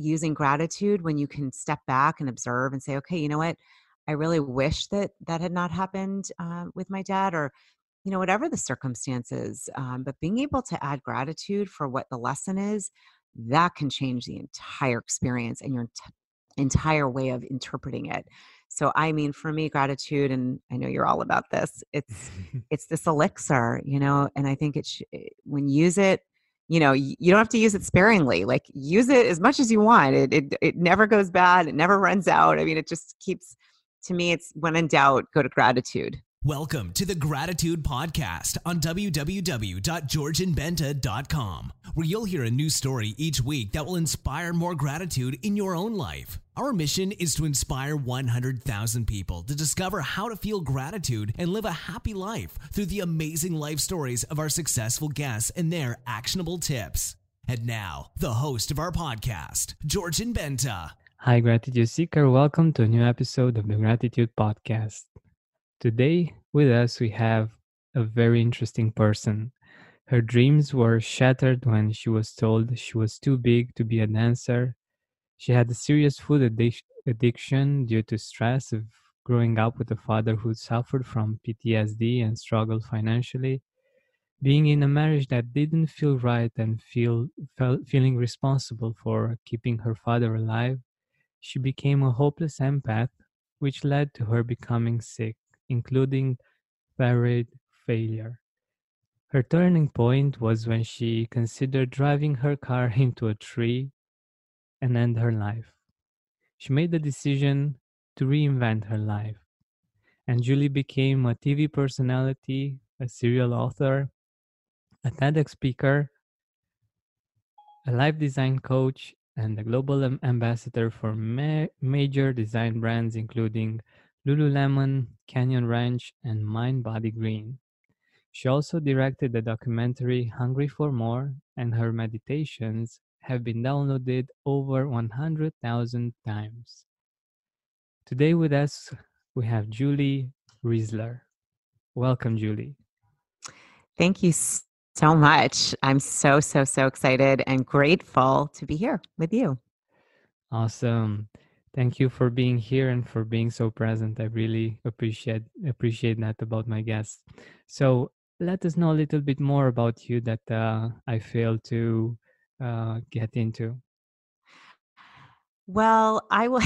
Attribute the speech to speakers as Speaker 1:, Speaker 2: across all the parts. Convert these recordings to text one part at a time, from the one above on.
Speaker 1: using gratitude when you can step back and observe and say okay you know what? I really wish that that had not happened uh, with my dad or you know whatever the circumstances um, but being able to add gratitude for what the lesson is that can change the entire experience and your entire way of interpreting it. So i mean for me gratitude and i know you're all about this it's it's this elixir you know and i think it's eh, when you use it you know you don't have to use it sparingly like use it as much as you want it, it it never goes bad it never runs out i mean it just keeps to me it's when in doubt go to gratitude
Speaker 2: Welcome to the Gratitude Podcast on www.georgianbenta.com, where you'll hear a new story each week that will inspire more gratitude in your own life. Our mission is to inspire 100,000 people to discover how to feel gratitude and live a happy life through the amazing life stories of our successful guests and their actionable tips. And now, the host of our podcast, Georgian Benta.
Speaker 3: Hi, Gratitude Seeker. Welcome to a new episode of the Gratitude Podcast. Today, with us, we have a very interesting person. Her dreams were shattered when she was told she was too big to be a dancer. She had a serious food addic- addiction due to stress of growing up with a father who suffered from PTSD and struggled financially. Being in a marriage that didn't feel right and feel feeling responsible for keeping her father alive, she became a hopeless empath, which led to her becoming sick including thyroid failure. Her turning point was when she considered driving her car into a tree and end her life. She made the decision to reinvent her life. And Julie became a TV personality, a serial author, a TEDx speaker, a life design coach, and a global ambassador for ma- major design brands including Lululemon, Canyon Ranch, and Mind Body Green. She also directed the documentary Hungry for More, and her meditations have been downloaded over 100,000 times. Today with us, we have Julie Reisler. Welcome, Julie.
Speaker 1: Thank you so much. I'm so, so, so excited and grateful to be here with you.
Speaker 3: Awesome. Thank you for being here and for being so present. I really appreciate appreciate that about my guests. So let us know a little bit more about you that uh, I failed to uh, get into.
Speaker 1: Well, I will.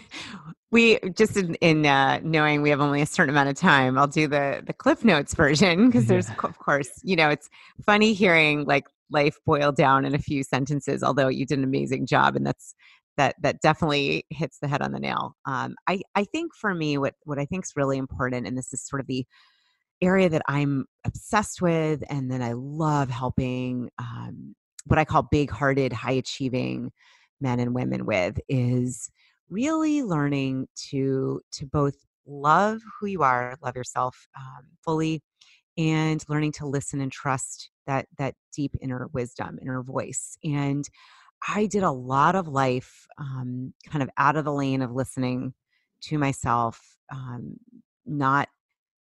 Speaker 1: we just in, in uh, knowing we have only a certain amount of time. I'll do the the Cliff Notes version because there's yeah. of course you know it's funny hearing like life boiled down in a few sentences. Although you did an amazing job, and that's that that definitely hits the head on the nail. Um, I I think for me, what what I think is really important, and this is sort of the area that I'm obsessed with, and then I love helping um, what I call big-hearted, high-achieving men and women with is really learning to to both love who you are, love yourself um, fully, and learning to listen and trust that that deep inner wisdom, inner voice, and I did a lot of life um, kind of out of the lane of listening to myself, um, not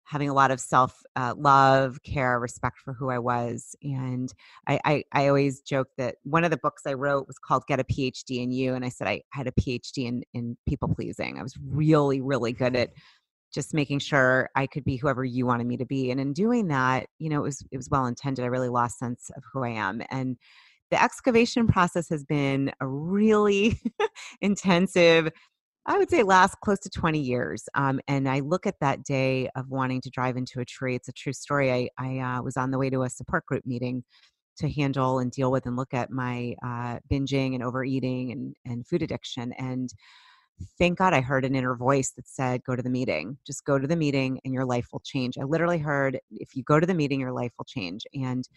Speaker 1: having a lot of self uh, love, care, respect for who I was. And I, I, I, always joke that one of the books I wrote was called Get a PhD in You. And I said I had a PhD in, in people pleasing. I was really, really good at just making sure I could be whoever you wanted me to be. And in doing that, you know, it was, it was well intended. I really lost sense of who I am. And the excavation process has been a really intensive I would say last close to 20 years. Um, and I look at that day of wanting to drive into a tree. It's a true story. I, I uh, was on the way to a support group meeting to handle and deal with and look at my uh, binging and overeating and, and food addiction. And thank God I heard an inner voice that said, go to the meeting. Just go to the meeting and your life will change. I literally heard, if you go to the meeting, your life will change. And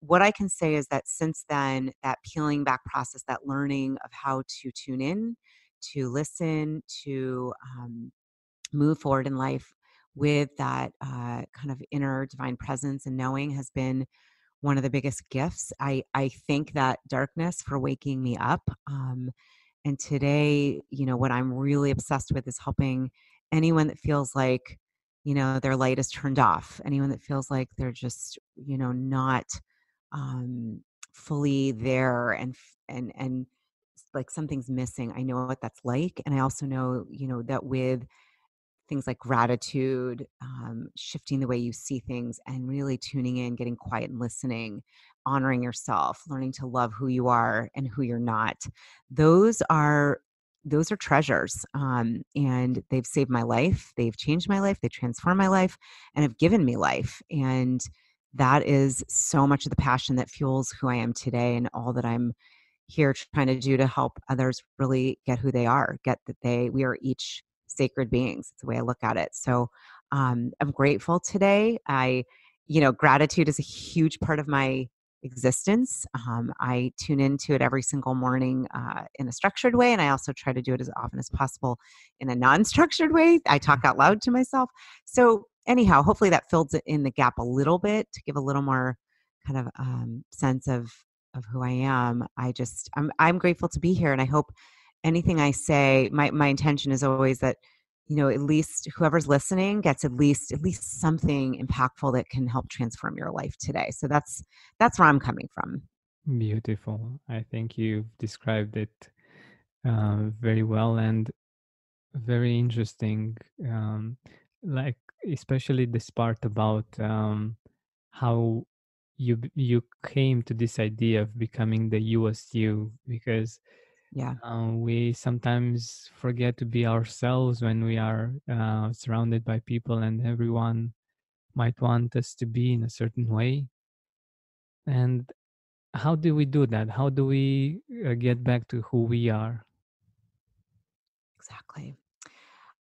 Speaker 1: what I can say is that since then, that peeling back process, that learning of how to tune in, to listen, to um, move forward in life with that uh, kind of inner divine presence and knowing has been one of the biggest gifts. I, I thank that darkness for waking me up. Um, and today, you know, what I'm really obsessed with is helping anyone that feels like, you know, their light is turned off, anyone that feels like they're just, you know, not um, fully there and and and like something's missing i know what that's like and i also know you know that with things like gratitude um, shifting the way you see things and really tuning in getting quiet and listening honoring yourself learning to love who you are and who you're not those are those are treasures um, and they've saved my life they've changed my life they transformed my life and have given me life and that is so much of the passion that fuels who i am today and all that i'm here trying to do to help others really get who they are get that they we are each sacred beings it's the way i look at it so um, i'm grateful today i you know gratitude is a huge part of my existence. Um, I tune into it every single morning uh, in a structured way, and I also try to do it as often as possible in a non structured way. I talk out loud to myself. So, anyhow, hopefully that fills in the gap a little bit to give a little more kind of um, sense of of who I am. I just I'm I'm grateful to be here, and I hope anything I say. My my intention is always that you know at least whoever's listening gets at least at least something impactful that can help transform your life today so that's that's where i'm coming from
Speaker 3: beautiful i think you've described it uh, very well and very interesting um, like especially this part about um, how you you came to this idea of becoming the USU because
Speaker 1: yeah.
Speaker 3: um, we sometimes forget to be ourselves when we are uh, surrounded by people and everyone might want us to be in a certain way. And how do we do that? How do we uh, get back to who we are?
Speaker 1: Exactly.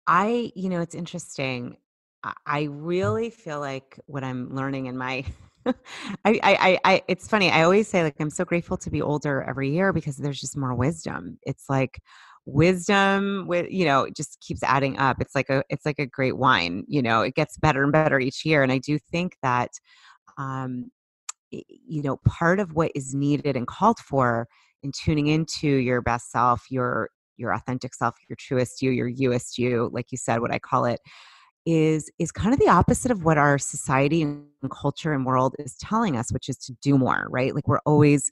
Speaker 1: I you know it's interesting i really feel like what i'm learning in my I, I, I, it's funny. I always say like I'm so grateful to be older every year because there's just more wisdom. It's like wisdom with you know it just keeps adding up. It's like a it's like a great wine. You know, it gets better and better each year. And I do think that, um, you know, part of what is needed and called for in tuning into your best self, your your authentic self, your truest you, your youest you, like you said, what I call it is is kind of the opposite of what our society and culture and world is telling us which is to do more right? Like we're always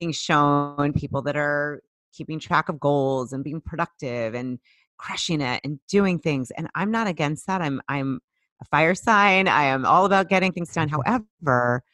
Speaker 1: being shown people that are keeping track of goals and being productive and crushing it and doing things and i'm not against that. I'm i'm a fire sign. I am all about getting things done. Mm-hmm. However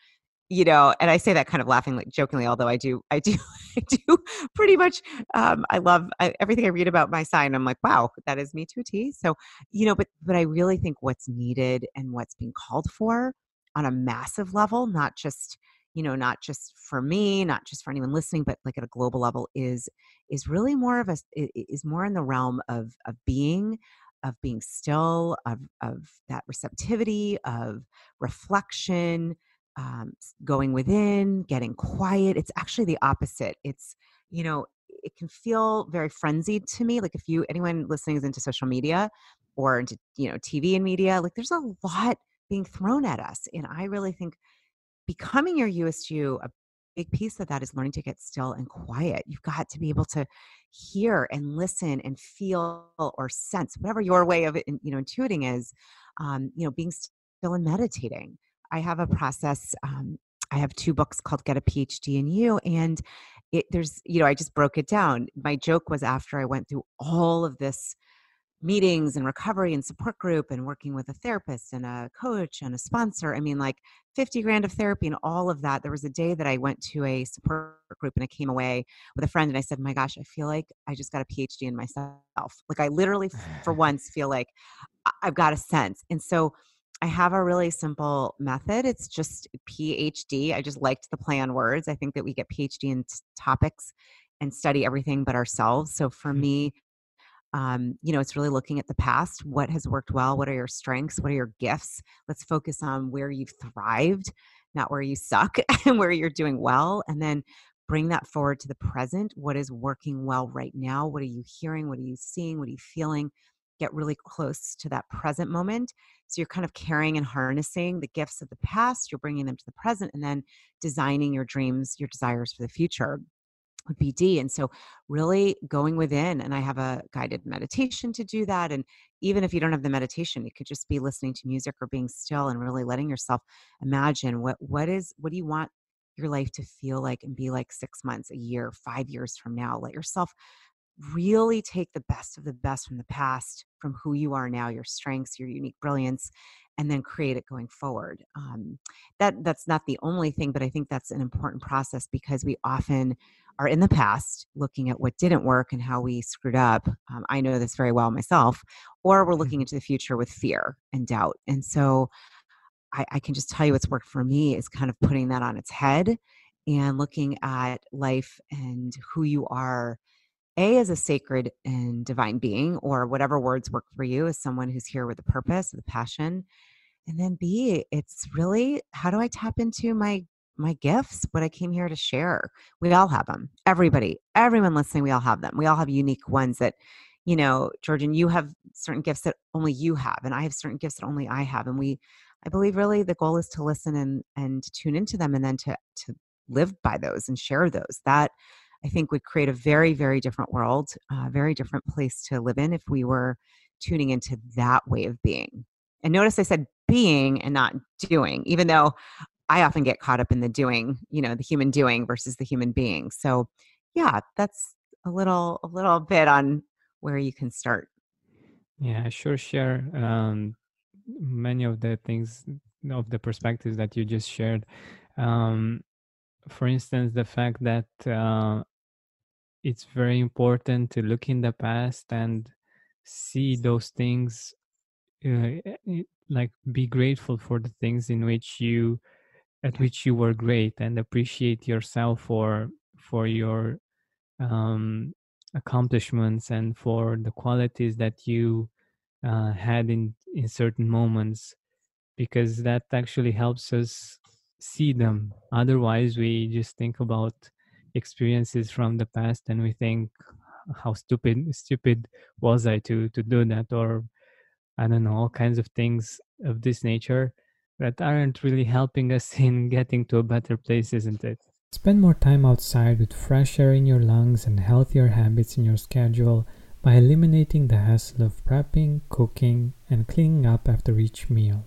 Speaker 1: you know, and I say that kind of laughing, like jokingly, although I do, I do, I do pretty much. Um, I love I, everything I read about my sign. I'm like, wow, that is me to a T. So, you know, but but I really think what's needed and what's being called for on a massive level, not just you know, not just for me, not just for anyone listening, but like at a global level, is is really more of a is more in the realm of of being of being still of of that receptivity of reflection um, going within, getting quiet. It's actually the opposite. It's, you know, it can feel very frenzied to me. Like if you, anyone listening is into social media or into, you know, TV and media, like there's a lot being thrown at us. And I really think becoming your USU, a big piece of that is learning to get still and quiet. You've got to be able to hear and listen and feel or sense whatever your way of, you know, intuiting is, um, you know, being still and meditating I have a process. Um, I have two books called Get a PhD in You, and it, there's, you know, I just broke it down. My joke was after I went through all of this meetings and recovery and support group and working with a therapist and a coach and a sponsor. I mean, like 50 grand of therapy and all of that. There was a day that I went to a support group and I came away with a friend and I said, My gosh, I feel like I just got a PhD in myself. Like, I literally, for once, feel like I've got a sense. And so, I have a really simple method. It's just PhD. I just liked the play on words. I think that we get PhD in topics and study everything but ourselves. So for mm-hmm. me, um, you know, it's really looking at the past. What has worked well? What are your strengths? What are your gifts? Let's focus on where you've thrived, not where you suck and where you're doing well. And then bring that forward to the present. What is working well right now? What are you hearing? What are you seeing? What are you feeling? Get really close to that present moment so you're kind of carrying and harnessing the gifts of the past, you're bringing them to the present, and then designing your dreams, your desires for the future BD. And so, really going within, and I have a guided meditation to do that. And even if you don't have the meditation, it could just be listening to music or being still and really letting yourself imagine what what is what do you want your life to feel like and be like six months, a year, five years from now. Let yourself really take the best of the best from the past, from who you are now, your strengths, your unique brilliance, and then create it going forward. Um, that that's not the only thing, but I think that's an important process because we often are in the past looking at what didn't work and how we screwed up. Um, I know this very well myself, or we're looking mm-hmm. into the future with fear and doubt. And so I, I can just tell you what's worked for me is kind of putting that on its head and looking at life and who you are a is a sacred and divine being or whatever words work for you as someone who's here with a purpose with a passion. And then b it's really how do i tap into my my gifts what i came here to share? We all have them everybody everyone listening we all have them. We all have unique ones that you know georgian you have certain gifts that only you have and i have certain gifts that only i have and we i believe really the goal is to listen and and tune into them and then to to live by those and share those. That I think would create a very, very different world, a very different place to live in if we were tuning into that way of being. And notice I said being and not doing, even though I often get caught up in the doing, you know, the human doing versus the human being. So yeah, that's a little a little bit on where you can start.
Speaker 3: Yeah, I sure share um, many of the things of the perspectives that you just shared. Um, for instance, the fact that uh, it's very important to look in the past and see those things, uh, like be grateful for the things in which you, at which you were great, and appreciate yourself for for your um, accomplishments and for the qualities that you uh, had in in certain moments because that actually helps us see them. Otherwise, we just think about experiences from the past and we think, how stupid stupid was I to to do that, or I don't know, all kinds of things of this nature that aren't really helping us in getting to a better place, isn't it?
Speaker 4: Spend more time outside with fresh air in your lungs and healthier habits in your schedule by eliminating the hassle of prepping, cooking, and cleaning up after each meal.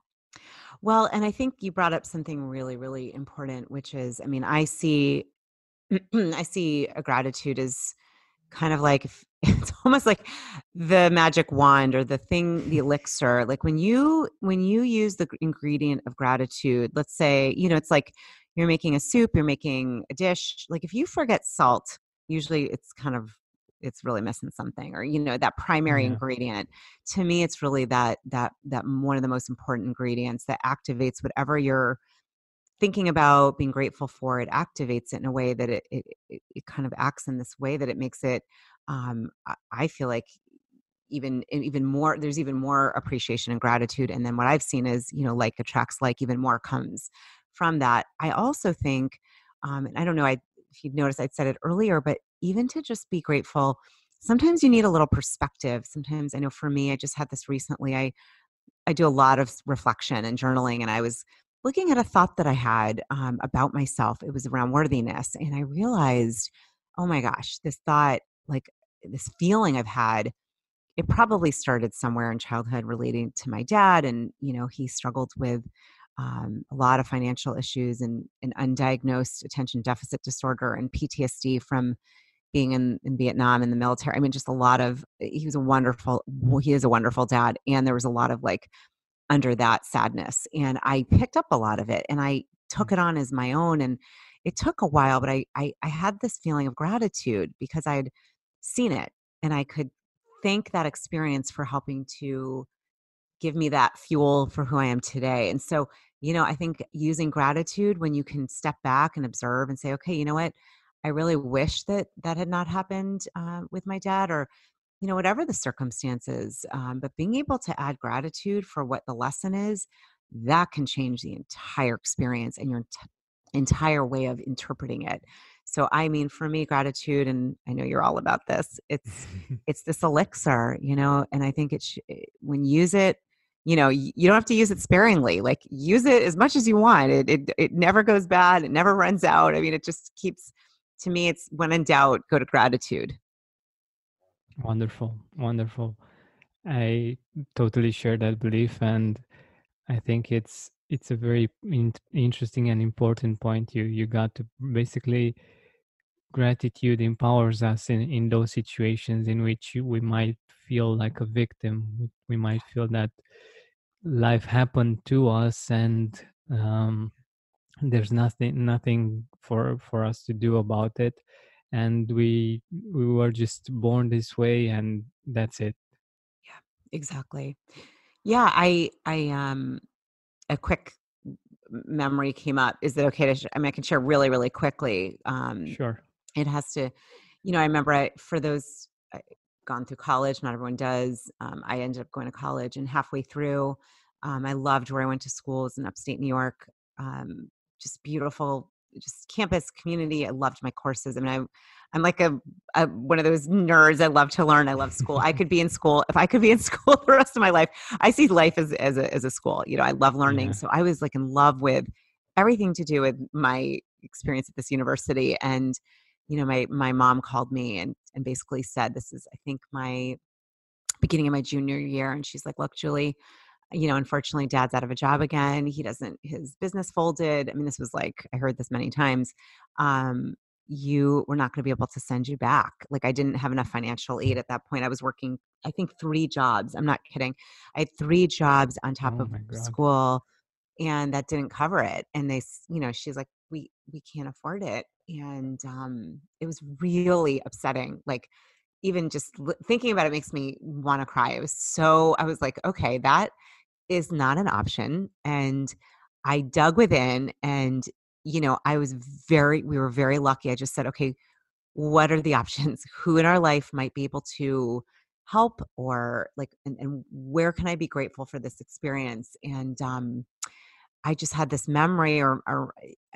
Speaker 1: Well, and I think you brought up something really, really important, which is, I mean, I see, I see a gratitude as kind of like it's almost like the magic wand or the thing, the elixir. Like when you when you use the ingredient of gratitude, let's say, you know, it's like you're making a soup, you're making a dish. Like if you forget salt, usually it's kind of it's really missing something or you know that primary yeah. ingredient. To me it's really that that that one of the most important ingredients that activates whatever you're thinking about being grateful for it activates it in a way that it it, it kind of acts in this way that it makes it um i feel like even even more there's even more appreciation and gratitude. And then what i've seen is you know like attracts like even more comes from that. I also think um and i don't know i if you'd noticed i'd said it earlier but even to just be grateful. Sometimes you need a little perspective. Sometimes i know for me i just had this recently i i do a lot of reflection and journaling and i was looking at a thought that i had um, about myself. It was around worthiness and i realized oh my gosh this thought like this feeling i've had it probably started somewhere in childhood relating to my dad and you know he struggled with um, a lot of financial issues and an undiagnosed attention deficit disorder and ptsd from being in, in Vietnam in the military. I mean, just a lot of, he was a wonderful, he is a wonderful dad. And there was a lot of like under that sadness. And I picked up a lot of it and I took mm. it on as my own. And it took a while, but I, I, I had this feeling of gratitude because I'd seen it and I could thank that experience for helping to give me that fuel for who I am today. And so, you know, I think using gratitude when you can step back and observe and say, okay, you know what? I really wish that that had not happened uh, with my dad, or you know, whatever the circumstances. Um, but being able to add gratitude for what the lesson is, that can change the entire experience and your entire way of interpreting it. So, I mean, for me, gratitude, and I know you're all about this. It's it's this elixir, you know, and I think it's eh, when you use it you know you don't have to use it sparingly like use it as much as you want it, it it never goes bad it never runs out i mean it just keeps to me it's when in doubt go to gratitude.
Speaker 3: Wonderful wonderful. I totally share that belief and i think it's it's a very in- interesting and important point you you got to basically gratitude empowers us in in those situations in which we might feel like a victim. We might feel that life happened to us and um, there's nothing nothing for for us to do about it and we we were just born this way and that's it.
Speaker 1: Yeah exactly. Yeah i i um a quick memory came up. Is it okay to sh- i mean i can share really really quickly
Speaker 3: um sure.
Speaker 1: it has to you know i remember I, for those I, gone through college not everyone does um, i ended up going to college and halfway through um, i loved where i went to schools in upstate new york um, just beautiful just campus community. I loved my courses. I mean, I, I'm like a, a, one of those nerds. I love to learn. I love school. I could be in school if I could be in school the rest of my life. I see life as as a, as a school. You know, I love learning. Yeah. So I was like in love with everything to do with my experience at this university. And you know, my my mom called me and and basically said, "This is, I think, my beginning of my junior year." And she's like, "Look, Julie." You know, unfortunately, dad's out of a job again. He doesn't, his business folded. I mean, this was like, I heard this many times. Um, you were not going to be able to send you back. Like, I didn't have enough financial aid at that point. I was working, I think, three jobs. I'm not kidding. I had three jobs on top oh of school, and that didn't cover it. And they, you know, she's like, we we can't afford it, and um, it was really upsetting. Like, even just thinking about it makes me want to cry. It was so. I was like, okay, that is not an option. And I dug within and, you know, I was very, we were very lucky. I just said, okay, what are the options? Who in our life might be able to help or like, and, and where can I be grateful for this experience? And, um, I just had this memory, or, or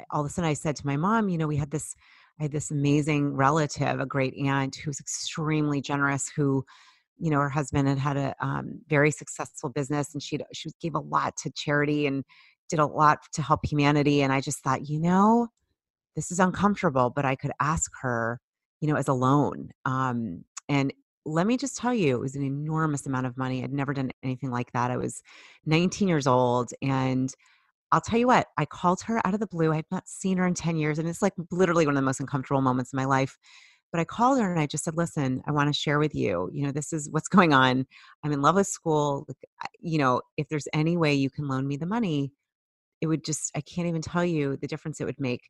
Speaker 1: all of a sudden I said to my mom, you know, we had this, I had this amazing relative, a great aunt who was extremely generous, who you know her husband had had a um, very successful business and she she gave a lot to charity and did a lot to help humanity and i just thought you know this is uncomfortable but i could ask her you know as a loan um, and let me just tell you it was an enormous amount of money i'd never done anything like that i was 19 years old and I'll tell you what, I called her out of the blue. I had not seen her in 10 years. And it's like literally one of the most uncomfortable moments in my life. But I called her and I just said, listen, I want to share with you, you know, this is what's going on. I'm in love with school. You know, if there's any way you can loan me the money, it would just, I can't even tell you the difference it would make.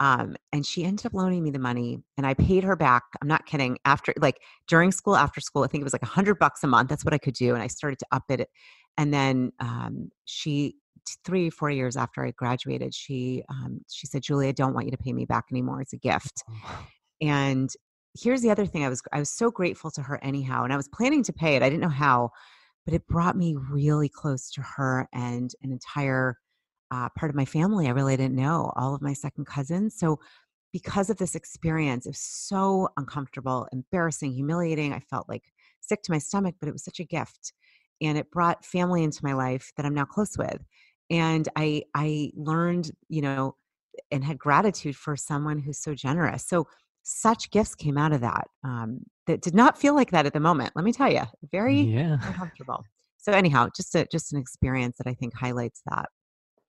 Speaker 1: Um, and she ended up loaning me the money and I paid her back. I'm not kidding. After like during school, after school, I think it was like hundred bucks a month. That's what I could do. And I started to up it. And then um, she, three, four years after I graduated, she um, she said, Julie, I don't want you to pay me back anymore. It's a gift. And here's the other thing I was I was so grateful to her anyhow and I was planning to pay it. I didn't know how, but it brought me really close to her and an entire uh, part of my family I really didn't know, all of my second cousins. So because of this experience, it was so uncomfortable, embarrassing, humiliating. I felt like sick to my stomach, but it was such a gift. And it brought family into my life that I'm now close with. And I I learned, you know, and had gratitude for someone who's so generous. So such gifts came out of that um, that did not feel like that at the moment. Let me tell you, very yeah. uncomfortable. So anyhow, just a just an experience that I think highlights that.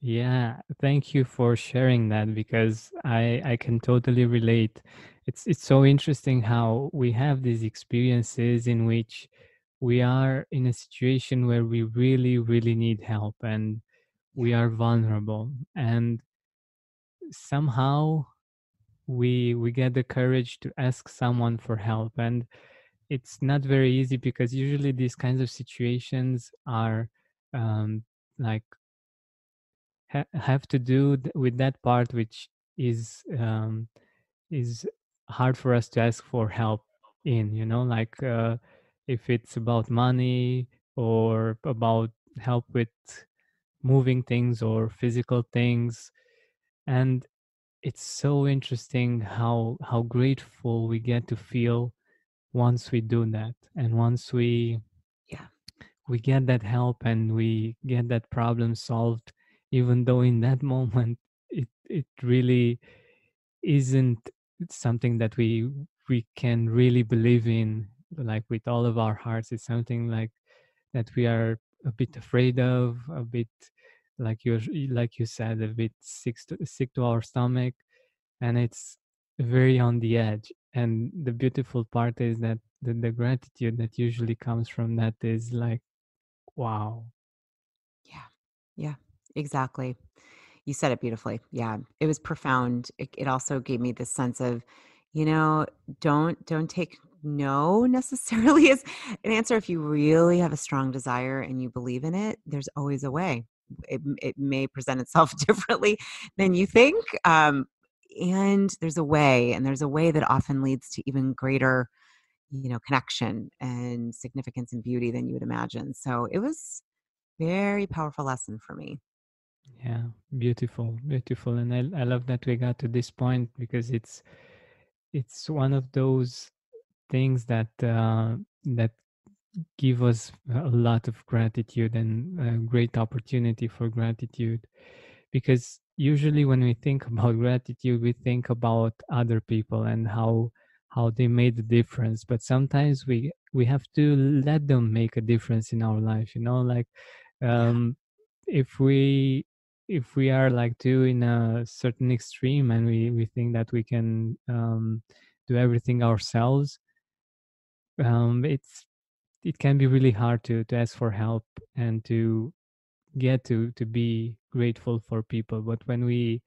Speaker 3: Yeah, thank you for sharing that because I I can totally relate. It's it's so interesting how we have these experiences in which we are in a situation where we really really need help and we are vulnerable and somehow we we get the courage to ask someone for help and it's not very easy because usually these kinds of situations are um, like ha- have to do th- with that part which is um, is hard for us to ask for help in you know like uh, if it's about money or about help with moving things or physical things. And it's so interesting how how grateful we get to feel once we do that and once we
Speaker 1: Yeah.
Speaker 3: we get that help and we get that problem solved even though in that moment it it really isn't something that we we can really believe in like with all of our hearts it's something like that we are a bit afraid of a bit like you like you said a bit sick to, sick to our stomach and it's very on the edge and the beautiful part is that the, the gratitude that usually comes from that is like wow
Speaker 1: Yeah. Yeah. Exactly. You said it beautifully. Yeah. It was profound. It, it also gave me this sense of, you know, don't don't take no necessarily as an answer if you really have a strong desire and you believe in it there's always a way it, it may present itself differently than you think um, and there's a way and there's a way that often leads to even greater you know connection and significance and beauty than you would imagine so it was very powerful lesson for me.
Speaker 3: Yeah beautiful beautiful and I, I love that we got to this point because it's it's one of those things that uh, that give us a lot of gratitude and a great opportunity for gratitude. Because usually when we think about gratitude we think about other people and how how they made a difference. But sometimes we we have to let them make a difference in our life you know like um if we if we are like too in a certain extreme and we we think that we can um do everything ourselves um it's it can be really hard to to ask for help and to get to to be grateful for people. But when we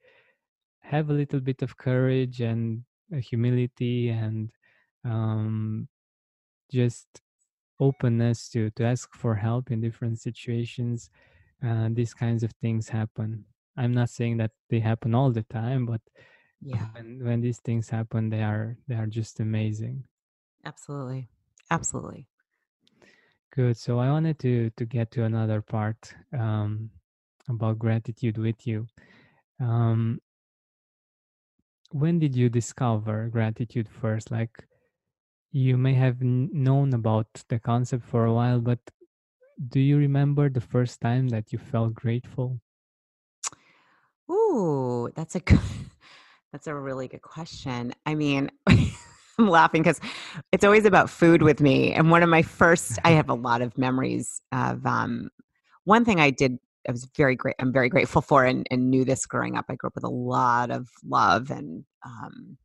Speaker 3: have a little bit of courage and humility and um, just openness to to ask for help in different situations uh, these kinds of things happen. I'm not saying that they happen all the time but
Speaker 1: yeah.
Speaker 3: when when these things happen they are they are just amazing.
Speaker 1: Absolutely. Absolutely
Speaker 3: good. So i wanted to to get to another part um, about gratitude with you. Um, when did you discover gratitude first? Like you may have n- known about the concept for a while but do you remember the first time that you felt grateful?
Speaker 1: Ooh, that's a good, that's a really good question. I mean, I'm laughing because it's always about food with me. And one of my first, I have a lot of memories of um, one thing I did. I was very great. I'm very grateful for, and, and knew this growing up. I grew up with a lot of love and um,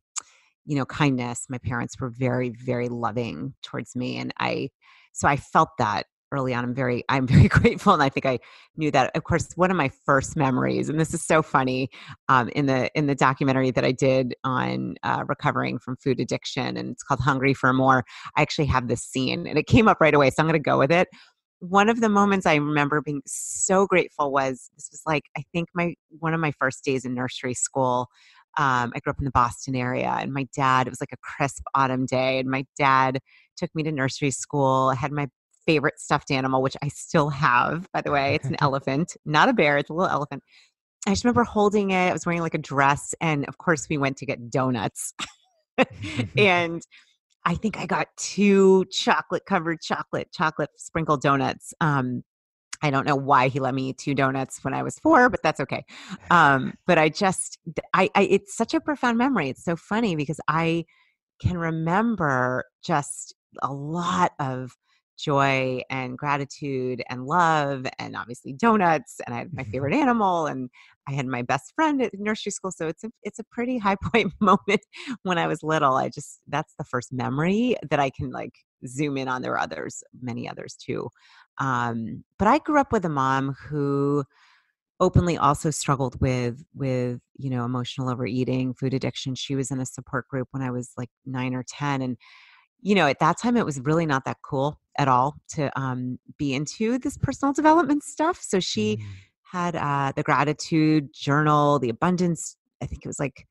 Speaker 1: you know kindness. My parents were very very loving towards me, and I so I felt that early on i'm very i'm very grateful and i think i knew that of course one of my first memories and this is so funny um, in the in the documentary that i did on uh, recovering from food addiction and it's called hungry for more i actually have this scene and it came up right away so i'm going to go with it one of the moments i remember being so grateful was this was like i think my one of my first days in nursery school um, I grew up in the Boston area, and my dad, it was like a crisp autumn day, and my dad took me to nursery school. I had my favorite stuffed animal, which I still have, by the way. It's an elephant, not a bear, it's a little elephant. I just remember holding it. I was wearing like a dress. And of course, we went to get donuts. and I think I got two chocolate covered chocolate, chocolate sprinkled donuts. Um, I don't know why he let me eat two donuts when I was four, but that's okay. Um, but I just, I, I, it's such a profound memory. It's so funny because I can remember just a lot of joy and gratitude and love and obviously donuts and I had my favorite animal and I had my best friend at nursery school so it's a it's a pretty high point moment when I was little. I just that's the first memory that I can like zoom in on. There are others many others too. Um, but I grew up with a mom who openly also struggled with with you know emotional overeating food addiction. She was in a support group when i was like 9 or 10 and you know at that time it was really not that cool at all to um, be into this personal development stuff so she mm. had uh, the gratitude journal the abundance i think it was like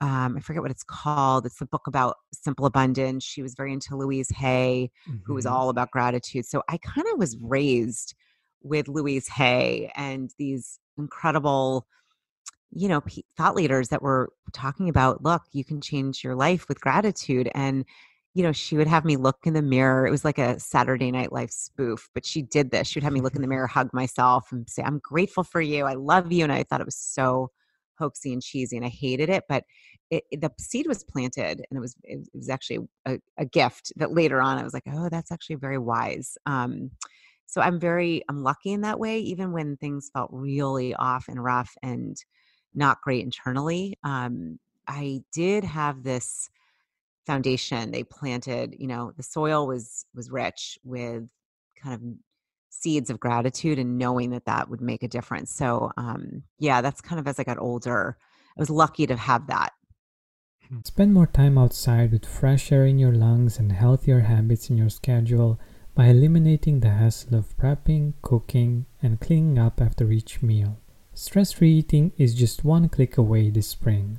Speaker 1: um, I forget what it's called. It's the book about simple abundance. She was very into Louise Hay, mm-hmm. who was mm-hmm. all about gratitude. So I kind of was raised with Louise Hay and these incredible, you know, thought leaders that were talking about, look, you can change your life with gratitude. And, you know, she would have me look in the mirror. It was like a Saturday Night Live spoof, but she did this. She would have me look in the mirror, hug myself, and say, I'm grateful for you. I love you. And I thought it was so hoaxy and cheesy and I hated it, but it, it, the seed was planted and it was it was actually a, a, gift that later on I was like, oh, that's actually very wise. Um, so i'm very i'm lucky in that way even when things felt really off and rough and not great internally um, i did have this foundation they planted you know the soil was was rich with kind of seeds of gratitude and knowing that that would make a difference so um, yeah that's kind of as i got older i was lucky to have that
Speaker 4: hmm. Spend more time outside with fresh air in your lungs and healthier habits in your schedule by eliminating the hassle of prepping, cooking, and cleaning up after each meal. Stress free eating is just one click away this spring.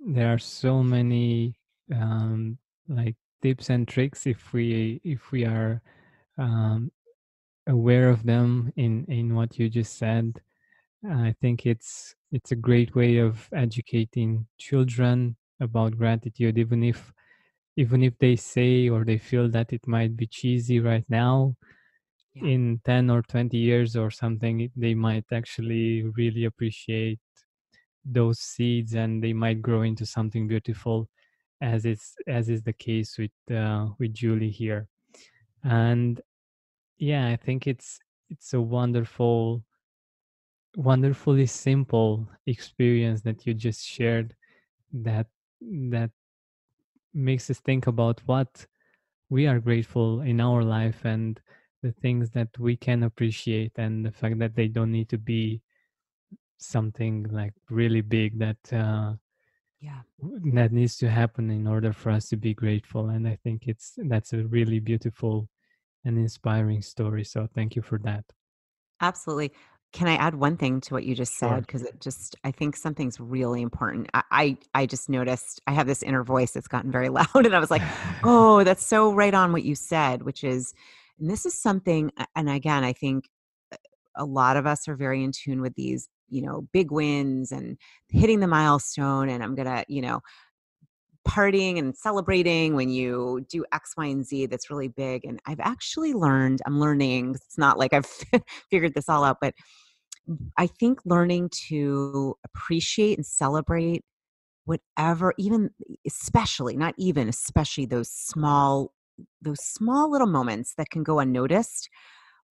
Speaker 3: there are so many um, like tips and tricks if we if we are um, aware of them in in what you just said. I think it's it's a great way of educating children about gratitude, even if even if they say or they feel that it might be cheesy right now yeah. in 10 or 20 years or something they might actually really appreciate those seeds and they might grow into something beautiful as it's as is the case with uh, with Julie here. And yeah i think it's it's a wonderful wonderfully simple experience that you just shared that that makes us think about what we are grateful in our life and the things that we can appreciate and the fact that they don't need to be something like really big that uh, yeah that needs to happen in order for us to be grateful and i think it's that's a really beautiful and inspiring story so thank you for that
Speaker 1: absolutely can I add one thing to what you just said? Because it just, I think something's really important. I, I, I, just noticed I have this inner voice that's gotten very loud, and I was like, oh, that's so right on what you said, which is, and this is something, and again, I think a lot of us are very in tune with these, you know, big wins and hitting the milestone, and I'm gonna, you know, partying and celebrating when you do X, Y, and Z that's really big. And I've actually learned, I'm learning, it's not like I've figured this all out, but I think learning to appreciate and celebrate whatever, even especially, not even, especially those small, those small little moments that can go unnoticed.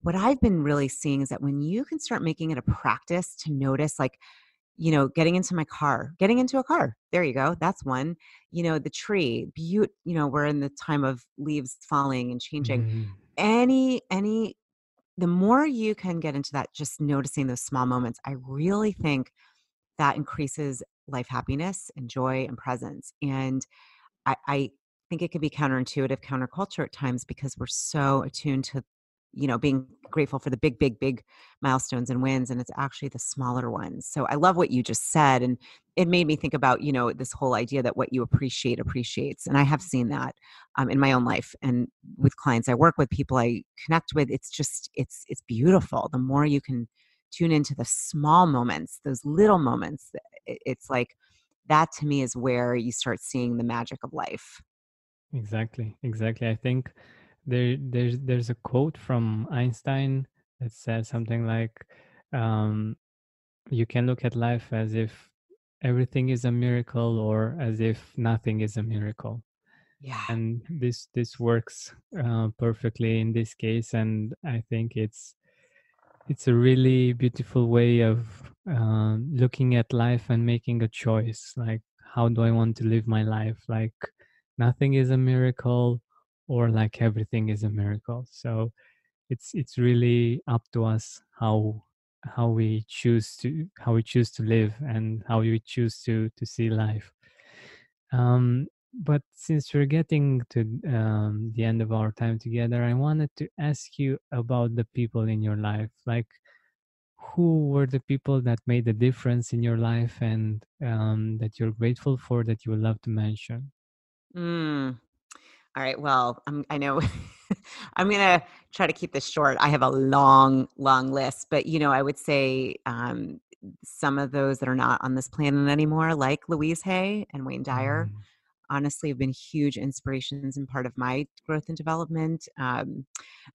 Speaker 1: What I've been really seeing is that when you can start making it a practice to notice, like, you know getting into my car getting into a car there you go that's one you know the tree beaut you know we're in the time of leaves falling and changing mm-hmm. any any the more you can get into that just noticing those small moments i really think that increases life happiness and joy and presence and i, I think it can be counterintuitive counterculture at times because we're so attuned to you know being grateful for the big, big, big milestones and wins, and it's actually the smaller ones. So I love what you just said, and it made me think about you know this whole idea that what you appreciate appreciates, and I have seen that um, in my own life and with clients I work with, people I connect with. It's just it's it's beautiful. The more you can tune into the small moments, those little moments, it's like that to me is where you start seeing the magic of life.
Speaker 3: Exactly, exactly. I think there there's there's a quote from Einstein that says something like um, you can look at life as if everything is a miracle or as if nothing is a miracle.
Speaker 1: Yeah.
Speaker 3: And this this works uh, perfectly in this case and i think it's it's a really beautiful way of uh, looking at life and making a choice like how do i want to live my life? Like nothing is a miracle or like everything is a miracle. So it's it's really up to us how how we choose to how we choose to live and how we choose to to see life. Um but since we're getting to um, the end of our time together i wanted to ask you about the people in your life. Like who were the people that made a difference in your life and um, that you're grateful for that you would love to mention?
Speaker 1: Mm. All right well I'm, i know i'm gonna try to keep this short i have a long long list but you know i would say um, some of those that are not on this planet anymore like louise hay and wayne dyer mm honestly have been huge inspirations and part of my growth and development. Um,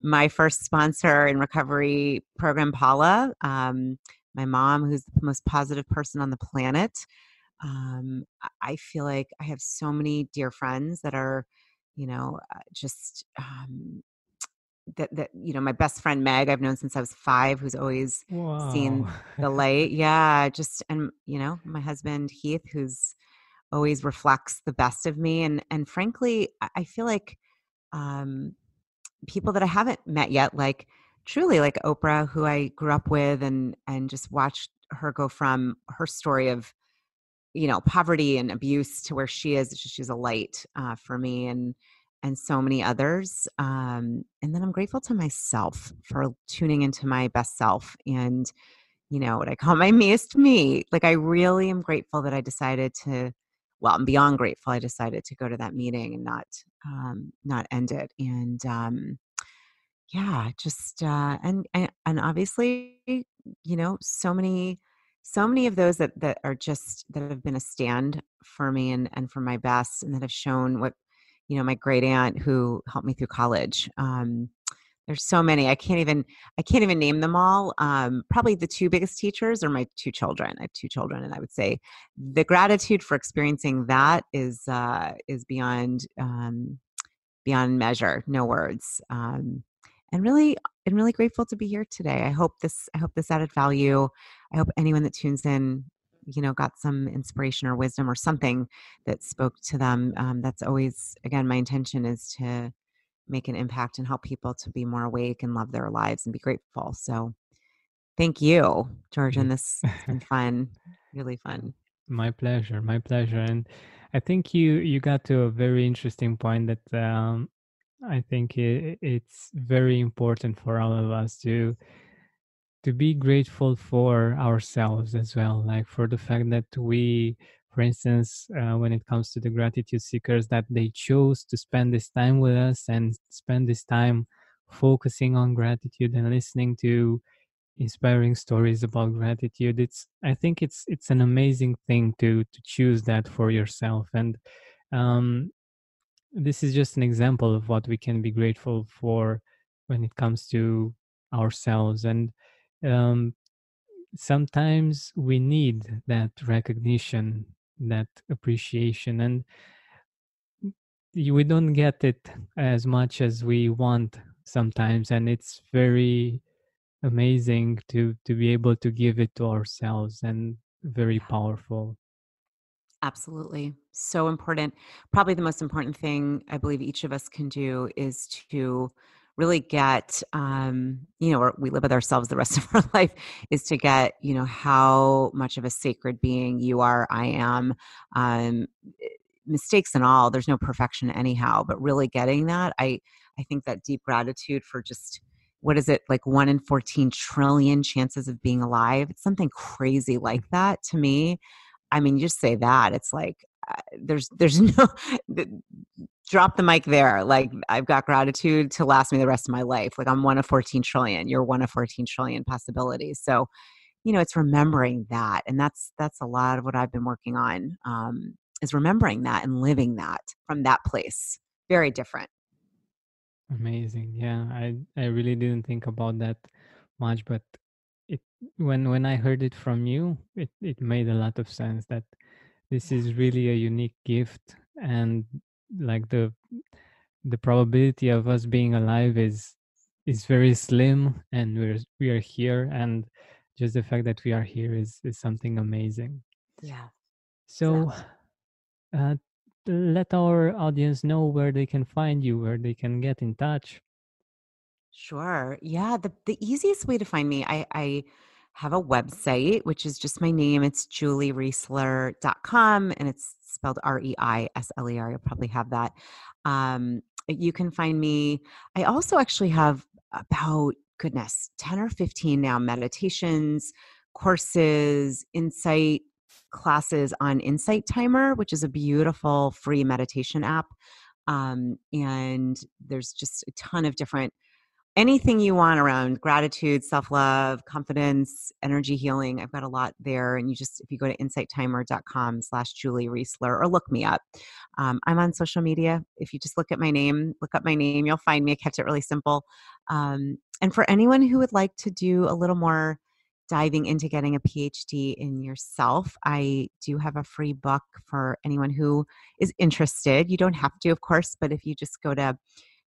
Speaker 1: my first sponsor in recovery program, Paula, um, my mom, who's the most positive person on the planet. Um, I feel like I have so many dear friends that are, you know, uh, just um, that that you know my best friend Meg I've known since I was five, who's always
Speaker 3: wow.
Speaker 1: seen the light. Yeah, just and you know my husband Heath, who's always reflects the best of me and and frankly i feel like um people that i haven't met yet like truly like oprah who i grew up with and and just watched her go from her story of you know poverty and abuse to where she is she's a light uh, for me and and so many others um, and then i'm grateful to myself for tuning into my best self and you know what i call my meest me like i really am grateful that i decided to well, I'm beyond grateful. I decided to go to that meeting and not um, not end it. And um, yeah, just uh, and, and and obviously, you know, so many so many of those that that are just that have been a stand for me and and for my best, and that have shown what you know my great aunt who helped me through college. Um, there's so many. I can't even I can't even name them all. Um, probably the two biggest teachers are my two children. I have two children, and I would say the gratitude for experiencing that is uh, is beyond um, beyond measure. No words. Um, and really, I'm really grateful to be here today. I hope this I hope this added value. I hope anyone that tunes in you know got some inspiration or wisdom or something that spoke to them um, that's always again my intention is to make an impact and help people to be more awake and love their lives and be grateful. So thank you, George. And this has been fun, really fun.
Speaker 3: My pleasure, my pleasure. And I think you you got to a very interesting point that um, I think it, it's very important for all of us to to be grateful for ourselves as well, like for the fact that we for instance, uh, when it comes to the gratitude seekers, that they chose to spend this time with us and spend this time focusing on gratitude and listening to inspiring stories about gratitude. It's i think it's it's an amazing thing to to choose that for yourself. And um, this is just an example of what we can be grateful for when it comes to ourselves. And um, sometimes we need that recognition that appreciation and we don't get it as much as we want sometimes. And it's very amazing to to be able to give it to ourselves and very powerful
Speaker 1: absolutely so important. Probably the most important thing i believe each of us can do is to really get um, you know we live with ourselves the rest of our life is to get you know how much of a sacred being you are i am um, mistakes and all there's no perfection anyhow but really getting that i i think that deep gratitude for just what is it like one in 14 trillion chances of being alive it's something crazy like that to me i mean you just say that it's like uh, there's there's no drop the mic there like i've got gratitude to last me the rest of my life like i'm one of 14 trillion you're one of 14 trillion possibilities so you know it's remembering that and that's that's a lot of what i've been working on um, is remembering that and living that from that place very different
Speaker 3: Amazing. Yeah, I I really didn't think about that much, but it when when I heard it from you, it it made a lot of sense that this is really a unique gift and like the the probability of us being alive is is very slim and we're we are here and just the fact that we are here is is something amazing.
Speaker 1: yeah
Speaker 3: So uh, let our audience know where they can find you, where they can get in touch.
Speaker 1: Sure. Yeah. The the easiest way to find me, I I have a website, which is just my name. It's juliereisler.com and it's spelled R-E-I-S-L-E-R. You'll probably have that. Um, you can find me. I also actually have about goodness, 10 or 15 now meditations, courses, insight classes on Insight Timer, which is a beautiful free meditation app. Um, and there's just a ton of different anything you want around gratitude, self love, confidence, energy healing. I've got a lot there. And you just, if you go to insighttimer.com slash Julie Reisler or look me up, um, I'm on social media. If you just look at my name, look up my name, you'll find me. I kept it really simple. Um, and for anyone who would like to do a little more diving into getting a PhD in yourself, I do have a free book for anyone who is interested. You don't have to, of course, but if you just go to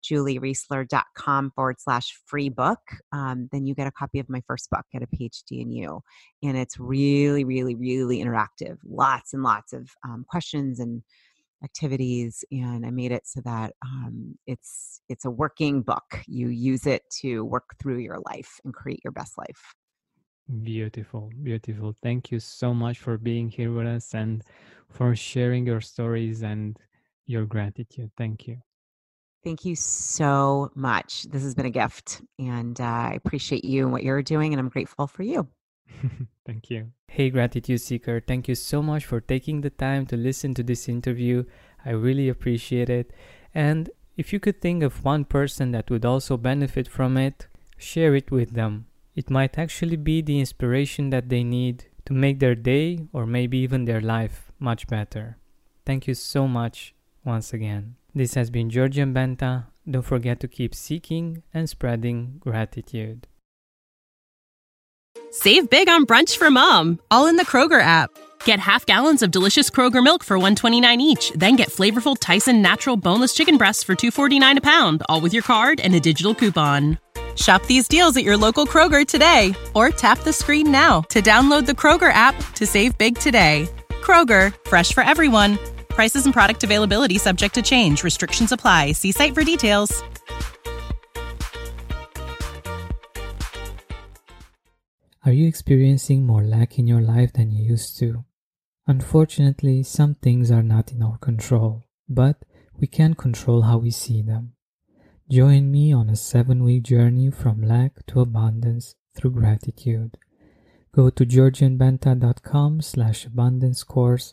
Speaker 1: juliereisler.com forward slash free book, um, then you get a copy of my first book, Get a PhD in You. And it's really, really, really interactive. Lots and lots of um, questions and activities and i made it so that um, it's it's a working book you use it to work through your life and create your best life
Speaker 3: Beautiful, beautiful. Thank you so much for being here with us and for sharing your stories and your gratitude. Thank you.
Speaker 1: Thank you so much. This has been a gift, and uh, I appreciate you and what you're doing, and I'm grateful for you.
Speaker 3: Thank you. Hey, Gratitude Seeker, thank you so much for taking the time to listen to this interview. I really appreciate it. And if you could think of one person that would also benefit from it, share it with them. It might actually be the inspiration that they need to make their day or maybe even their life much better. Thank you so much once again. This has been Georgian Benta. Don't forget to keep seeking and spreading gratitude.
Speaker 5: Save big on brunch for mom, all in the Kroger app. Get half gallons of delicious Kroger milk for 129 each, then get flavorful Tyson natural boneless chicken breasts for 249 a pound, all with your card and a digital coupon. Shop these deals at your local Kroger today or tap the screen now to download the Kroger app to save big today. Kroger, fresh for everyone. Prices and product availability subject to change. Restrictions apply. See site for details.
Speaker 4: Are you experiencing more lack in your life than you used to? Unfortunately, some things are not in our control, but we can control how we see them. Join me on a seven week journey from lack to abundance through gratitude. Go to georgianbenta.com slash abundance course.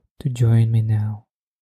Speaker 4: to join me now.